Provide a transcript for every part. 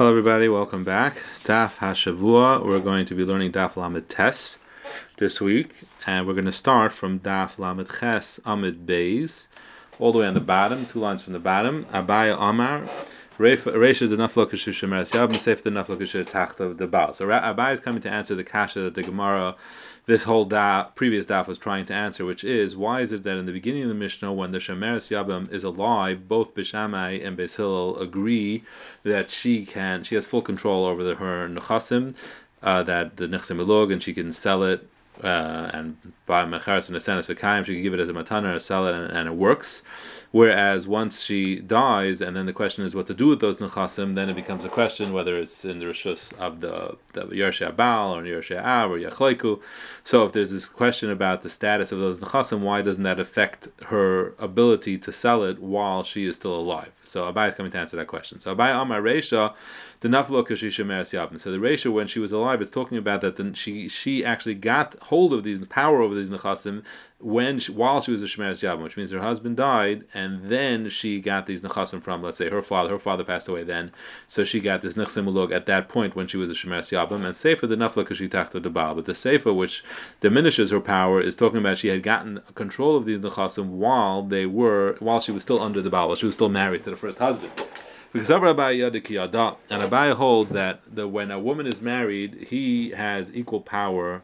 Hello, everybody. Welcome back. Daf Hashavua. We're going to be learning Daf Lamed Tes this week, and we're going to start from Daf Lamed Ches Amid Beis, all the way on the bottom, two lines from the bottom. Abaya Amar. Reisha the Naflo Kashu Shemeres Yab the Naflo Kashu Tachta the Baal. So Abai is coming to answer the kasha that the Gemara this whole da, previous daf was trying to answer, which is why is it that in the beginning of the Mishnah, when the Shemeres Yabam is alive, both Bishamai and Basil agree that she can, she has full control over the, her nechasim, uh, that the nechsim elog, and she can sell it uh, and by mecharis and asenis v'kayim, she can give it as a matana or sell it, and, and, it works. Whereas once she dies, and then the question is what to do with those nechasim, then it becomes a question whether it's in the rishus of the, the Yershei Baal or Yershei Av or Yachleiku. So if there's this question about the status of those nechasim, why doesn't that affect her ability to sell it while she is still alive? So Abai is coming to answer that question. So Abai Amar Reisha, the Naflo Kashisha Meres Yabin. So the Reisha, when she was alive, is talking about that then she she actually got hold of these power over these nechasim when she, while she was a Shemeres Yavim, which means her husband died, and then she got these nechasim from, let's say, her father. Her father passed away then, so she got this nechsim at that point when she was a Shemeres Yavim. And Sefer the Kashitachta the Baal, but the Sefer which diminishes her power is talking about she had gotten control of these nechasim while they were while she was still under the Baal, she was still married to the first husband. Because Abai and Abai holds that the, when a woman is married, he has equal power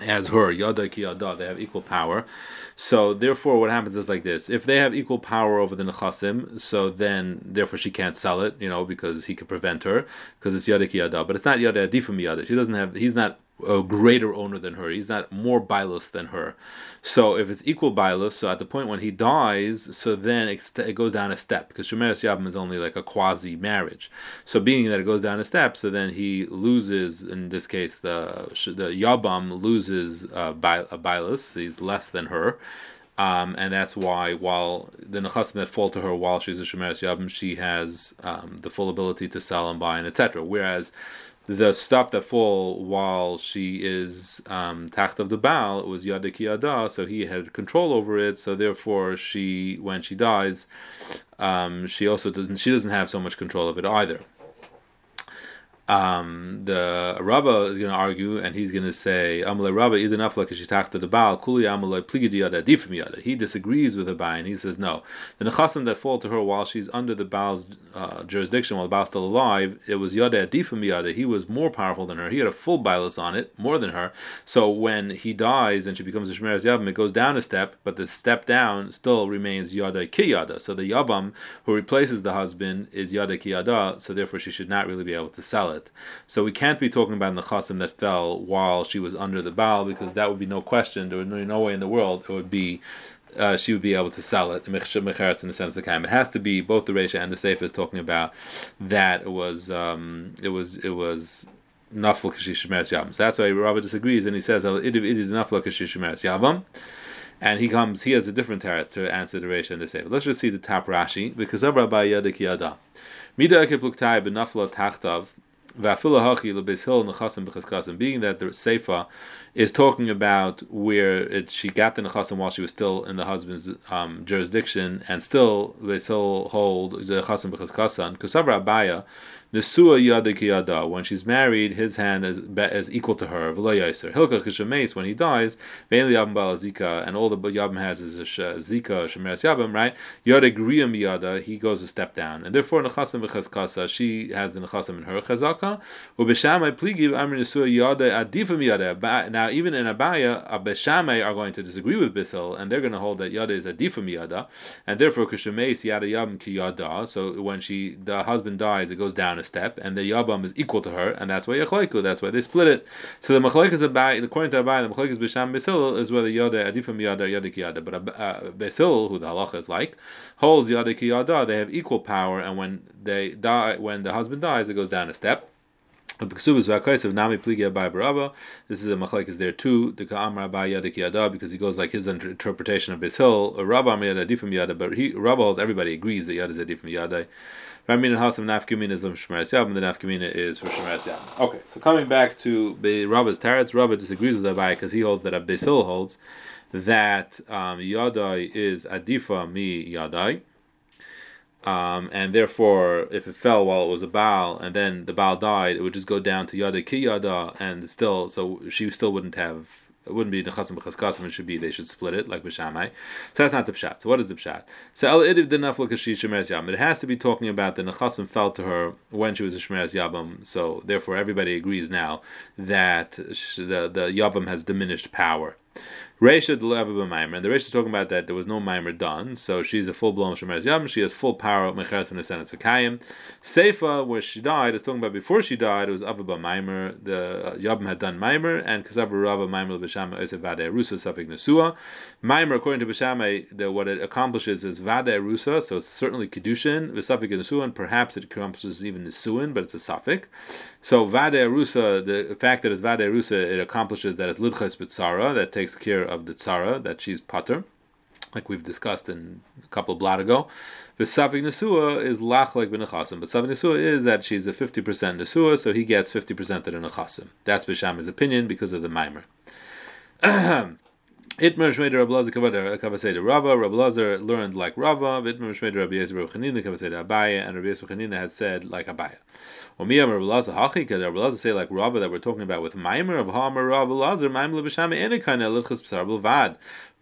as her. Yada yada they have equal power. So therefore what happens is like this. If they have equal power over the nechasim so then therefore she can't sell it you know because he could prevent her because it's yada yada. But it's not yada adifim yada. She doesn't have he's not a greater owner than her. He's not more bilus than her. So if it's equal bilus, so at the point when he dies, so then it, it goes down a step because Shemeres Yabim is only like a quasi marriage. So being that it goes down a step, so then he loses. In this case, the the Yabam loses uh, a bilus. He's less than her. Um, and that's why, while the nechasim that fall to her while she's a shemeres yabim, she has um, the full ability to sell and buy and etc. Whereas the stuff that fall while she is um, tacht of the Baal, it was Yadik Yada, so he had control over it. So therefore, she when she dies, um, she also doesn't she doesn't have so much control of it either um, the Rabba is going to argue, and he's going to say, "Amalei Rabba nafla kishitachta the Baal kuli amalei pligidiyada difmiyada." He disagrees with the Abai, and he says, "No, the nechasim that fall to her while she's under the Baal's uh, jurisdiction, while the Baal's still alive, it was yada difmiyada. He was more powerful than her. He had a full bilus on it, more than her. So when he dies and she becomes a shmeres yabam, it goes down a step, but the step down still remains yada kiyada. So the yabam who replaces the husband is yada kiyada. So therefore, she should not really be able to sell it." It. So we can't be talking about the chasim that fell while she was under the Baal because that would be no question. There would be no way in the world it would be. Uh, she would be able to sell it. in the sense of time. It has to be both the Reisha and the Sefer is talking about that it was um, it was it was nafal kashish yavam. So that's why Rabbi disagrees and he says nafal kashish yavam. And he comes, he has a different teretz to answer the Reisha and the Sefer. Let's just see the top Rashi because of Rabbi Yadik Yada. Mida ekepluktay benafla tachtav being that the Seifa is talking about where it, she got the Nechasim while she was still in the husband's um, jurisdiction and still they still hold the Nechasim B'chaskasan. Kusavra Abaya, Nesua Yada when she's married, his hand is, is equal to her. Hilka Kishameis, when he dies, Ve'en Yabim Bala Zika, and all the Yabim has is a Zika, Shemeres Yabim, right? Yada Griyam Yada, he goes a step down. And therefore, Nechasim B'chaskasa, she has the Nechasim in her Chazaka. Ubeshamai Pligiv Amr Nesua Yada Adifim Yada. Now, even in Abaya, Abeshamai are going to disagree with Bissel, and they're going to hold that Yada is Adifim Yada, and therefore Kishameis Yada Yabim Ki Yada. So when she, the husband dies, it goes down a step, and the Yabam is equal to her, and that's why Yachlaiku, that's why they split it. So the Machlaik is about, according to Abai, the Machlaik is Bisham Besil is whether Yada Adifim Yada or Yada Yada. But uh, Besil, who the halacha is like, holds Yada Yada, they have equal power, and when they die, when the husband dies, it goes down a step. This is a machlek is there too. The ka'amra yadik yada because he goes like his interpretation of his hill. Rabba yada adifim yada, but he Rabba everybody agrees that yada is adifim yada. Ramin and Hasam nafkamina is Shemaris and the nafkamina is for Shemaris Yab. Okay, so coming back to Rabba's Taretz, Rabba disagrees with Abai because he holds that Abdesil holds that um, Yadai is Adifa mi Yadai. Um, and therefore, if it fell while it was a Baal, and then the Baal died, it would just go down to Yada Ki Yada, and still, so she still wouldn't have it wouldn't be nechasim b'chaskasim. It should be they should split it like b'shamai. So that's not the pshat. So what is the pshat? So el idiv the nafla kashish shemeres yabam. It has to be talking about the nechasim fell to her when she was a shemeres yabam. So therefore, everybody agrees now that the the yabam has diminished power. Reisha deleva b'maimer, and the Reisha is talking about that there was no Maimer done, so she's a full blown shemeres yabam. She has full power of mecheres from the sentence v'kayim. Seifa, where she died, is talking about before she died. It was ava b'maimer. The uh, yabam had done Maimer, and kasav rava Maimer b'shama esef vade rusa safik nesua. Maimer, according to b'shama, what it accomplishes is vade rusa, so it's certainly kedushin v'safik nesua, and perhaps it accomplishes even nesuin, but it's a Safik. So vade rusa, the fact that it's vade rusa, it accomplishes that it's lidches b'tzara, that takes care of the tzara that she's pater, like we've discussed in a couple of blot ago. The Safik Nesua is lach like b'nechasim, but Safik Nesua is that she's a 50% Nesua, so he gets 50% of the nechasim. That's Bishama's opinion because of the mimer. Itmer Shmeder Rabbi Lazar Kavaseda Rava. Rabbi Lazar learned like Rava. Itmer Shmeder Rabbi Rabbi Chanina Kavaseda Abaya, and Rabbi Yezer Chanina had said like Abaya. Omiyam Rabbi Lazar Hachi. Could Rabbi Lazar say like Rava that we're talking about with Maimer of Hamer Rabbi Lazar Maimer Lebeshame Enikana Lichas B'Sar B'Vad.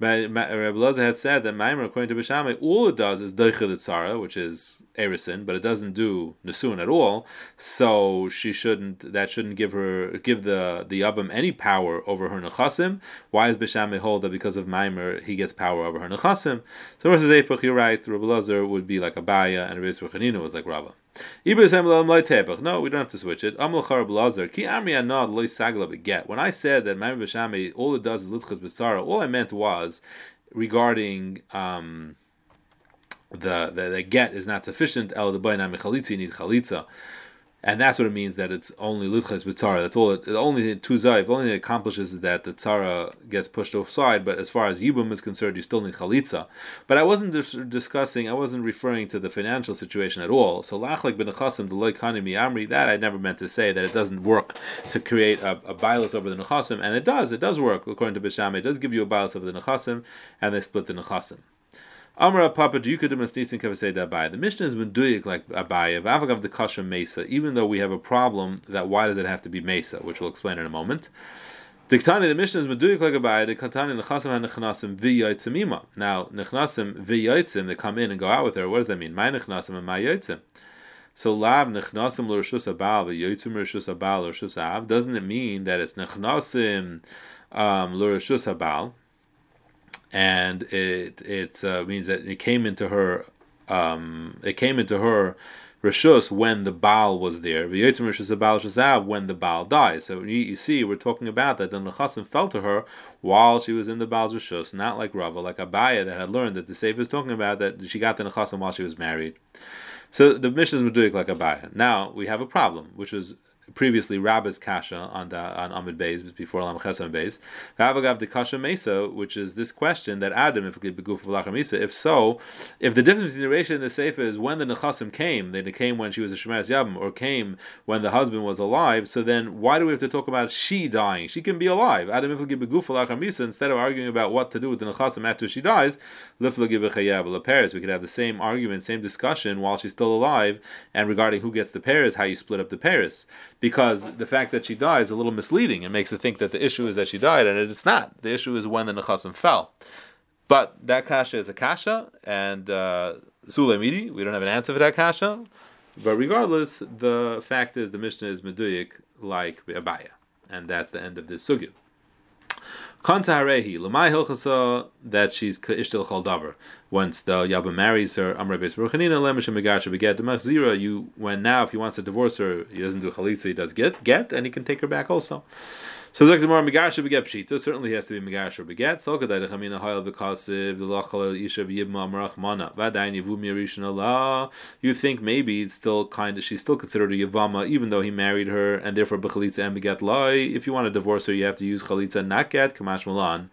Rabbi Lazar had said that Maimer, according to Bishame, all it does is Deichel Tzara, which is Erisin, but it doesn't do Nesuin at all. So she shouldn't. That shouldn't give her give the the Yabam any power over her Nechasim. Why is Bishame hold that because of Maimer he gets power over her Nechasim? So versus Epoch, you're right. Rabbi Lazar would be like Abaya, and Rabbi Chanina was like Rava. No, we don't have to switch it. When I said that Maimer Bishame, all it does is Litzchas B'Sara, all I meant was regarding um, the, the, the get is not sufficient. El the need chalitza and that's what it means that it's only luchas b'tzara. That's all. It, the only if only it accomplishes is that the tzara gets pushed offside. But as far as yibum is concerned, you still need chalitza. But I wasn't dis- discussing. I wasn't referring to the financial situation at all. So lachlik ben nechasim the loikani amri. That I never meant to say that it doesn't work to create a, a bias over the nechasim, and it does. It does work according to Bisham. It does give you a bias over the nechasim, and they split the nechasim. Amra Papa Dukudimasnisin Kavaseda Abaya. The has been doing like Abaya, Vavagav the Kasha Mesa, even though we have a problem that why does it have to be Mesa, which we'll explain in a moment. Diktani, the Mishnah is Meduik like Abaya, the Katani Nechasim and Nechnasim V'Yotzim Now, Nechnasim V'Yotzim, they come in and go out with her. What does that mean? My Nechnasim and my Yotzim. So lav nechnasim l'rishus abal v'yotzim l'rishus abal l'rishus av. Doesn't it mean that it's nechnasim um, l'rishus abal? And it it uh, means that it came into her um, it came into her rishus when the Baal was there. When the Baal dies. So you, you, see, we're talking about that the nechasim fell to her while she was in the Baal's rishus, not like Rava, like Abaya that had learned that the Sefer is talking about that she got the nechasim while she was married. So the mission is Meduik like Abaya. Now we have a problem, which was previously Rabbi's kasha on the, on Amid Beis before Lam Chesam Beis. Vavagav the kasha mesa, which is this question that Adam if If so, if the difference between the Reisha and the Sefer is when the Nechasim came, they came when she was a Shemeres Yabim, or came when the husband was alive. So then, why do we have to talk about she dying? She can be alive. Adam if instead of arguing about what to do with the Nechasim after she dies, Paris. We could have the same argument, same discussion while she's still alive, and regarding who gets the Paris, how you split up the Paris because the fact that she died is a little misleading. It makes it think that the issue is that she died, and it's not. The issue is when the nechasim fell. But that kasha is a kasha, and uh, we don't have an answer for that kasha. But regardless, the fact is the Mishnah is meduyik like Abaya, and that's the end of this sugya. Kontaharehi, Lamai Hilchasa, that she's Ishtil Chaldavar. Once the Yabba marries her, Amr Beis Baruchanina, Lemish Megarsha beget, the Machzira, you, when now, if he wants to divorce her, he doesn't do Chalitza, he does get, get, and he can take her back also. So Zok Demar Megarsha beget Pshita, certainly he has to be Megarsha beget. So Kadai Chamina Hayal Vikasiv, Vilachal Isha Yibma Marach Mana, Vadain Yavu Mirishan Allah. You think maybe it's still kind of, she's still considered a Yavama, even though he married her, and therefore Bechalitza and beget Lai. If you want to divorce her, you have to use Chalitza, not get Kamash Malan.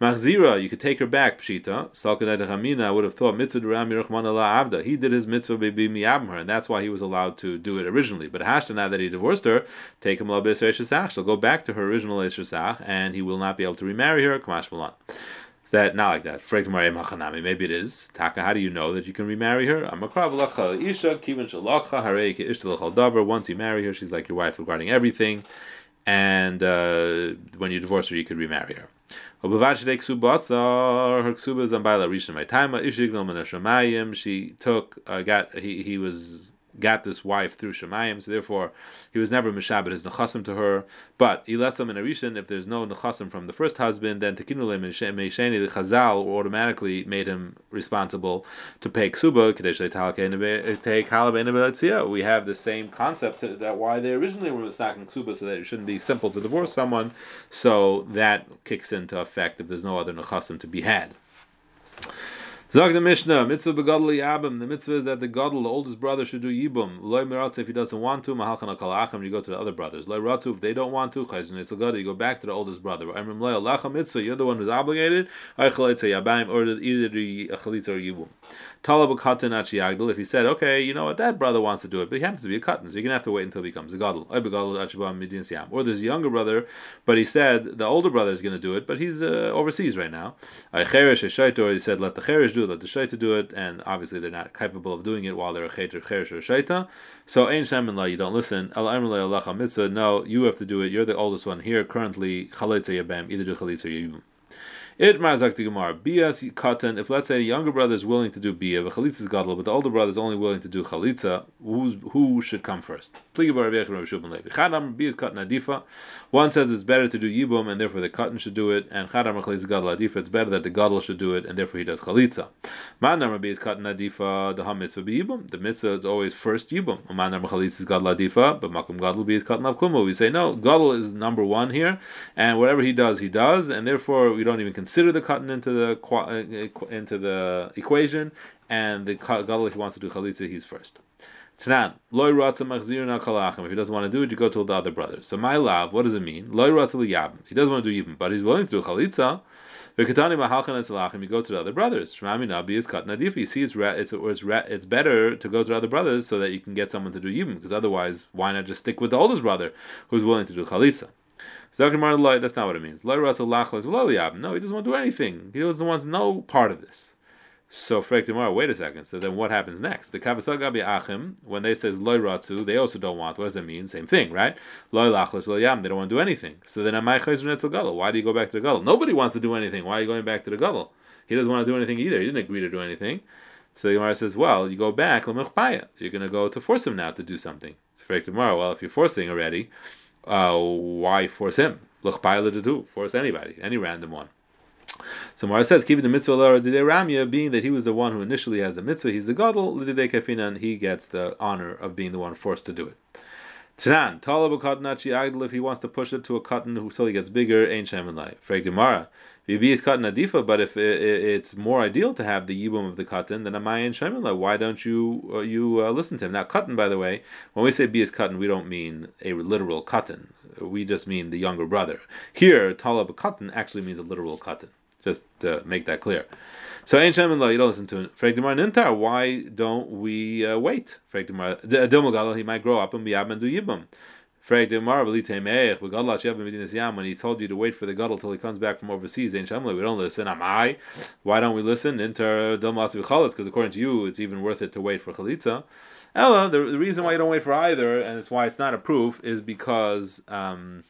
Machzira, you could take her back, Pshita. Salkadet Hamina, I would have thought mitzvah Ram Abda. He did his mitzvah baby miyabim her, and that's why he was allowed to do it originally. But Hashta, now that he divorced her, take him labis She'll go back to her original and he will not be able to remarry her. Kamash Malan. That not like that? Maybe it is. Taka, how do you know that you can remarry her? Once you marry her, she's like your wife regarding everything. And uh, when you divorce her, you could remarry her. She took, uh, got, he, he was got this wife through Shemayim, so therefore he was never Meshabit his Nechasim to her. But Ilesam and Arishan, if there's no Nechasim from the first husband, then Tekinulim and Meisheni, the Chazal automatically made him responsible to pay Ksuba, Halab We have the same concept that why they originally were Mistakin Ksuba, so that it shouldn't be simple to divorce someone. So that kicks into effect if there's no other Nechasim to be had. Zog the Mishnah, mitzvah begadol yabim. The mitzvah is that the gadol, the oldest brother, should do yibum. Loy miratz if he doesn't want to. Mahalchan akal achim. You go to the other brothers. Loy ratzu if they don't want to. Chayzun etzagada. You go back to the oldest brother. Emrim loy alacha mitzvah. You're the one who's obligated. Or either the uh, chalitza or yibum. Talab katan achiyagdal. If he said, okay, you know what, that brother wants to do it, but he happens to be a katan, so you're gonna have to wait until he becomes a gadol. Or there's a younger brother, but he said the older brother is gonna do it, but he's uh, overseas right now. Or he said, let the cherish do it, let the shaita do it, and obviously they're not capable of doing it while they're a cheter, cherish, or shaita. So ein shem la, you don't listen. No, you have to do it. You're the oldest one here currently. Chalitza yabam, either do chalitza or yibam. It marzak the Gemara. Bias katan. If let's say the younger brother is willing to do bia, but chalitza is gadol, but the older brother is only willing to do chalitza, who's, who should come first? One says it's better to do yibum, and therefore the katan should do it, and chadam chalitza gadol adifa. It's better that the gadol should do it, and therefore he does chalitza. Manam is katan adifa. The ham mitzvah be yibum. The mitzvah is always first yibum. Manam chalitza is gadol adifa, but makom gadol be is katan avklumo. We say no, gadol is number one here, and whatever he does, he does, and therefore we don't even consider consider the cotton into the uh, into the equation, and the gadol if he wants to do chalitza, he's first. Tanan, loy ratza kalachim. If he doesn't want to do it, you go to the other brothers. So my love, what does it mean? Loy ratza. He doesn't want to do yibim, but he's willing to do chalitza. V'katani mahalchan etzalachim. You go to the other brothers. Shmami nabi is kat nadif. You see, it's it's it's it's better to go to the other brothers so that you can get someone to do yibim. Because otherwise, why not just stick with the oldest brother who's willing to do chalitza? That's not what it means. No, he doesn't want to do anything. He doesn't want no part of this. So Frek tomorrow, wait a second. So then what happens next? The Kavasal Gabi Achim, when they says Loy Ratzu, they also don't want. What does that mean? Same thing, right? Loy Lachlis Yam, they don't want to do anything. So then Amai Gadol. Why do you go back to the Gadol? Nobody wants to do anything. Why are you going back to the Gadol? He doesn't want to do anything either. He didn't agree to do anything. So the Gemara says, well, you go back, You're going to go to force him now to do something. So Frek tomorrow, well, if you're forcing already, uh, why force him? Look, to do, force anybody, any random one. So Mara says, keeping the mitzvah Lara Ramya, being that he was the one who initially has the mitzvah, he's the gadol, Lidide Kafina, and he gets the honor of being the one forced to do it. Tanan, Talabu Katnachi Agdal, if he wants to push it to a cotton until he gets bigger, ain't Shem and Lai. Frag Gemara, is cotton adifa, but if it's more ideal to have the yibum of the cotton, then am I in Shemela? Why don't you uh, you uh, listen to him? Now, cotton, by the way, when we say B is cotton, we don't mean a literal cotton. We just mean the younger brother. Here, talab cotton actually means a literal cotton. Just to make that clear. So Ein Shem you don't listen to him. Frag Nintar, why don't we uh, wait? Frag Demar, he might grow up and be Ab and Yibam. Frag Demar, when he told you to wait for the Gadol till he comes back from overseas, Ein Shem we don't listen. Am I? Why don't we listen? Inter Dilmas because according to you, it's even worth it to wait for Chalitza. Ella, the, the reason why you don't wait for either, and it's why it's not a proof, is because um,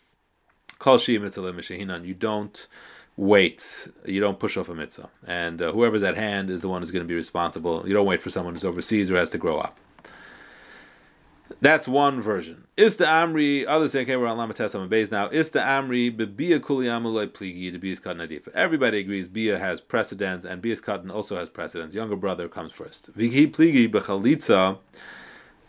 you don't wait. You don't push off a mitzvah. And uh, whoever's at hand is the one who's going to be responsible. You don't wait for someone who's overseas or has to grow up. That's one version. Is the Amri, others say, okay, we're on Lamates on base now. Is the Amri, Bia Kuli Amaloi Pligi, the Bias Katan Adif. Everybody agrees Bia has precedence and Bias Katan also has precedence. Younger brother comes first. Viki Pligi Bechalitza,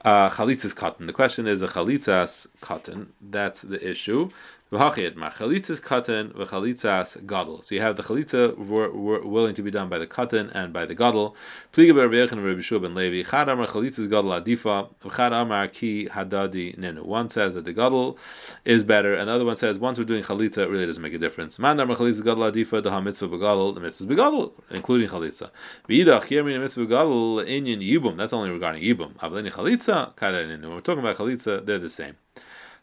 uh, Chalitzas Katan. The question is a Chalitzas Katan. That's the issue. V'hachid chalitzas katan v'chalitzas gadol. So you have the chalitza willing to be done by the katan and by the gadol. Pliga b'Rabbi and Rabbi Shua ben Levi. Chad amar chalitzas gadol adifa. V'chad amar ki hadadi nenu. One says that the gadol is better, and the other one says once we're doing chalitza, it really doesn't make a difference. Man amar chalitzas gadol adifa. The mitzvah begadol. The mitzvah begadol, including chalitza. V'idach yemin mitzvah begadol inyan yibum. That's only regarding yibum. Avleni chalitza kada nenu. We're talking about chalitza, they're the same.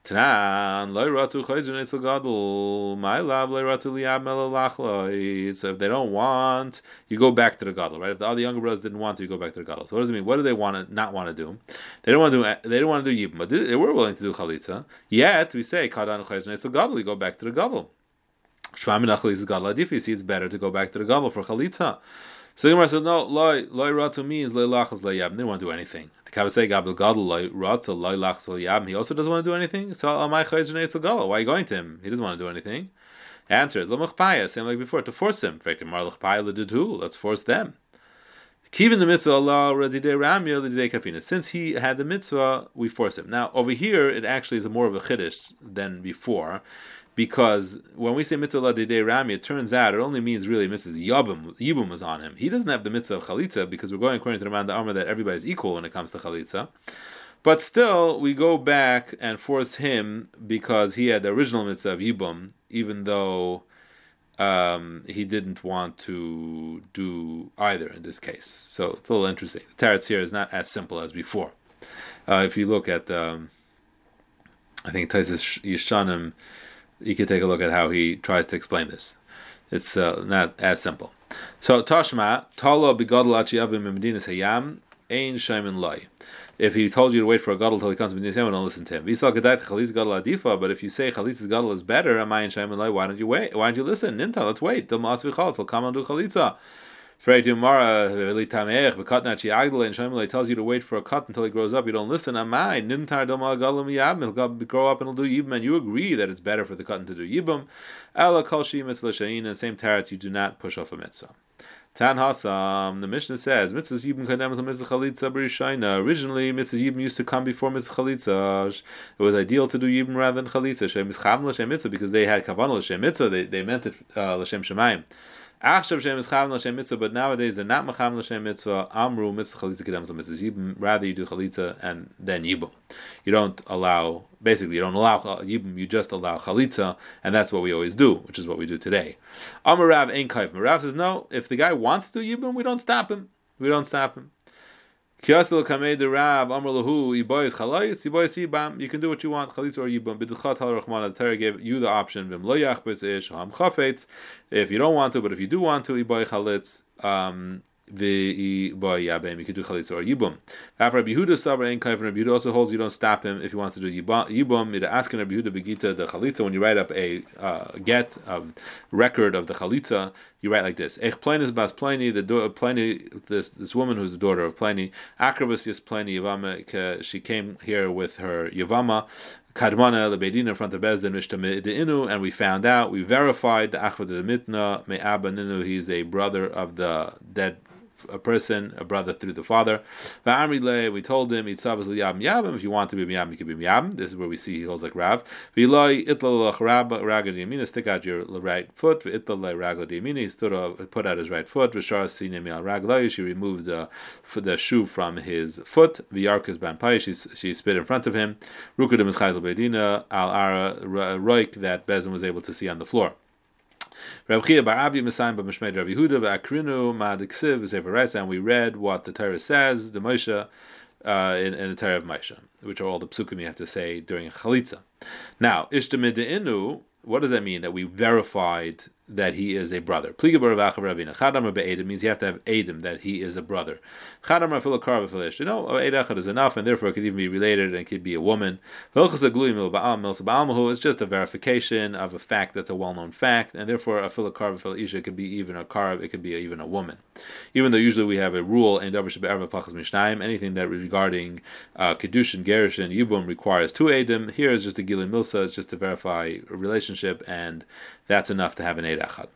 Tanan loy ratu chayzun etzel gadol. My love loy ratu liyab melalachloi. So if they don't want, you go back to the gadol, right? If the other younger brothers didn't want to, you go back to the gadol. So what does it mean? What do they want to not want to do? They don't want to do. They don't want to do yibum, but they were willing to do chalitza. Yet we say kadan chayzun etzel gadol. You go back to the gadol. Shvamin achlis gadol adif. You see, it's better to go back to the gadol for chalitza. So the Gemara says, no, loy loy ratu means loy lachas loy yab. They to do anything. He also doesn't want to do anything. So oh, chayzun. Why are you going to him? He doesn't want to do anything. Answer: same like before, to force him. Let's force them. Kivin the mitzvah. Since he had the mitzvah, we force him. Now over here, it actually is more of a chiddush than before, because when we say mitzvah de rami, it turns out it only means really mitzvah yibum. Yibum is on him. He doesn't have the mitzvah of chalitza because we're going according to the man the that everybody's equal when it comes to chalitza. But still, we go back and force him because he had the original mitzvah of yibum, even though um, he didn't want to do either in this case. So it's a little interesting. The Teretz here is not as simple as before. Uh, if you look at, um, I think Taisus Yishanim, you could take a look at how he tries to explain this. It's uh, not as simple. So Tashma, Tala bigadol avim medina hayam, ein shaimin loy if he told you to wait for a gadol till he comes to Bnei don't listen to him. V'isal Gadat Chalitz Gadol Adifa. But if you say chalitza's gadol is better, why don't you wait? Why don't you listen? Ninta, let's wait. Till He'll come and do chalitza. Frey Dumara, Tameach, Bekatnachi Agdala, and tells you to wait for a cut until he grows up. You don't listen. Am Amai, Nintar Doma Galam Yabim. He'll grow up and he'll do Yibam, and you agree that it's better for the cotton to do Yibam. Ela Kal Mitzvah Shain, and same tarot, you do not push off a mitzvah. Tan Hasam, the Mishnah says, Mitzvah Yibim Kadem Mitzvah Chalitza B'Rishaina. Originally, Mitzvah Yibim used to come before Mitzvah Chalitza. It was ideal to do Yibim rather than Chalitza. Shem Mischam L'Shem Mitzvah, because they had Kavanah L'Shem Mitzvah, they, they meant it uh, L'Shem Shemayim. Achshav Shem is Mitzvah, but nowadays they're not Macham L'Shem Mitzvah. Amru Mitzvah Chalitza Kedem Mitzvah. Rather, you do Chalitza and then Yibum. You don't allow, basically, you don't allow Yibum, you just allow Chalitza, and that's what we always do, which is what we do today. Amar Rav Ein Kaif. Rav says, no, if the guy wants to Yibum, we don't stop him. We don't stop him. Kiyasel kamei the Rab Amr lahu iboyis chalayitz iboyis yibam. You can do what you want chalitz or yibam. B'dichat hal rachman. The Torah gave you the option. Vim lo yachbetz ish ham chafetz. If you don't want to, but if you do want to, iboy chalitz. Um, you could do chalitza or yibum. After Rabbi Yehuda kaif, Rabbi Yehuda also holds you don't stop him if he wants to do yibum. You'd ask Rabbi Yehuda begita the chalitza when you write up a uh, get a record of the chalitza. You write like this: Ech Pliny bas Pliny, the do- Pliny, this this woman who's the daughter of Pliny, Akravus yis Pliny Yavama. She came here with her Yavama. Kadmana lebedina in front of Bezdin Inu, and we found out, we verified the Achvad Mitna Me'aba Ninu, he's a brother of the dead a person, a brother through the father. We told him, if you want to be miyam, you can be miyam. This is where we see he holds like Rav. Stick out your right foot. He stood up, put out his right foot. She removed the, the shoe from his foot. She, she spit in front of him. Al Ara Roik that Bezin was able to see on the floor. Chia Bar B'Mishmed Rav Yehuda Ma'adiksiv V'Sefer and we read what the Torah says, the Moshe, uh, in, in the Torah of Moshe, which are all the psukim you have to say during Chalitza. Now, Ishtamid what does that mean? That we verified that he is a brother. Means you have to have Adam, that he is a brother. You know, Eid is enough, and therefore it could even be related and could be a woman. is just a verification of a fact that's a well-known fact, and therefore a filakar isha could be even a karv, it could be even a woman. Even though usually we have a rule in anything that regarding uh, Kedushin, Gerushin, Yibum requires two Adam. Here is just a Gilim Milsa, it's just to verify a relationship and that's enough to have an Eid Echad.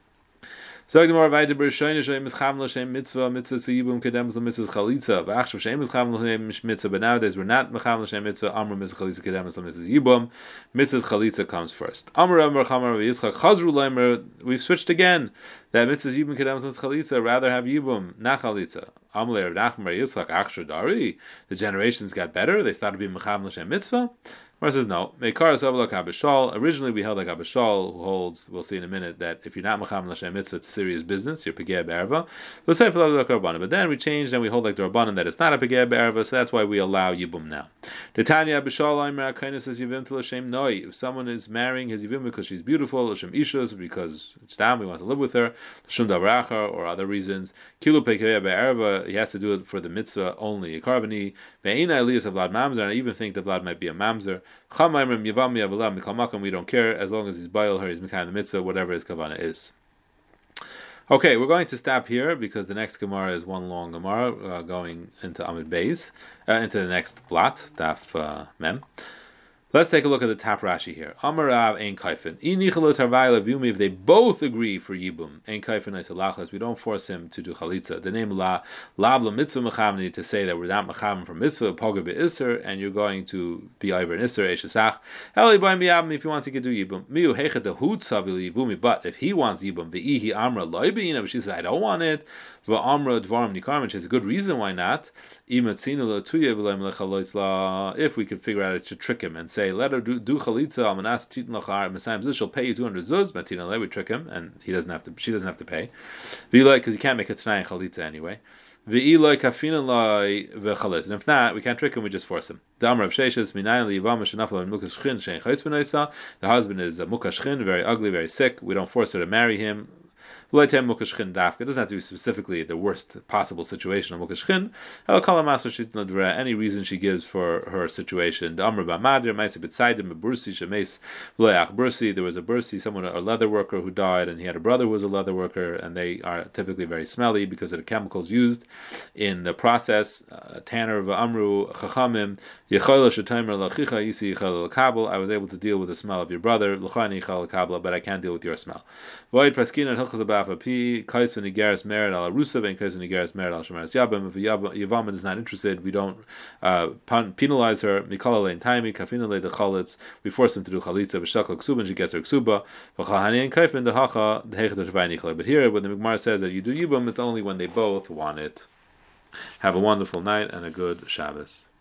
So the more weiter beschöne shem is khamlo shem mitzvah mitzvah zu kedem so mitzvah chalitza. V'achshav shem is khamlo shem mitzvah but nowadays we're not mechamlo shem mitzvah. Amr mitzvah chalitza kedem so mitzvah yibum. Mitzvah chalitza comes first. Amr amr chamar v'yitzchak chazru leimer we've switched again. That mitzvah yibum kedem so chalitza rather have yibum not chalitza. Amr Rav Nachman Yitzchak achshar dari. The generations got better. They started being mechamlo shem mitzvah Mar says no. Originally, we held like Abishal, who holds, we'll see in a minute, that if you're not Macham Lashem Mitzvah, it's serious business, you're Pegeh Be'erva. But then we changed and we hold like the Rabbanan that it's not a Pegeh Be'erva, so that's why we allow Yibum now. The Tanya Abishal Aimer Akainis says Yivim to Lashem Noi. If someone is marrying his Yivim because she's beautiful, Lashem Ishus, because it's down, we want to live with her, Lashem Davracha, or other reasons, Kilu Pegeh Be'erva, he has to do it for the mitzvah only. Karvani, Ve'ina Elias of Vlad Mamzer, and I even think that Vlad might be a Mamzer. We don't care as long as he's Baal her, he's Mekan the mitzvah, whatever his kavana is. Okay, we're going to stop here because the next Gemara is one long Gemara uh, going into Amid Beis, uh, into the next blot, Daf uh, Mem. Let's take a look at the top Rashi here. Amarav ein kaifin. If they both agree for yibum, ein kaifin lachas. We don't force him to do chalitza. The name la lavla mitzvah mechavni to say that we're not mechavim from mitzvah poga iser, and you're going to be over an iser eshesach. Heli by miyabim if you want to get do yibum. Miu hechet the hut savili yibumi. But if he wants yibum, veihi amra loibina, but she says I don't want it. Va'amra dvarim nikar, which is a good reason why not. If we could figure out it to trick him and say, let her do, do chalitza, almanas titin lachar, mesayim zuz, she'll pay you 200 zuz, matina le, we trick him, and he doesn't have to, she doesn't have to pay. Because you can't make a tanai chalitza anyway. And if not, we can't trick him, we just force him. The husband is a mukashchin, very ugly, very sick. We don't force her to marry him. It doesn't have to be specifically the worst possible situation of Mukashchin. Any reason she gives for her situation. There was a bursi, someone, a leather worker who died, and he had a brother who was a leather worker, and they are typically very smelly because of the chemicals used in the process. Uh, Tanner of Amru Chachamim, I was able to deal with the smell of your brother, but I can't deal with your smell. P Kais when Igeris merit al Rusav and Kais when Igeris merit al Shemaris Yabam. If Yavamid is not interested, we don't uh, penalize her. Mikala lein taimi kafina le dechalitz. We force him to do chalitza v'shakal ksuba, and she gets her ksuba. V'chahani and kaifin dehacha dehechet But here, when the Migmar says that you do yibam, it's only when they both want it. Have a wonderful night and a good Shabbos.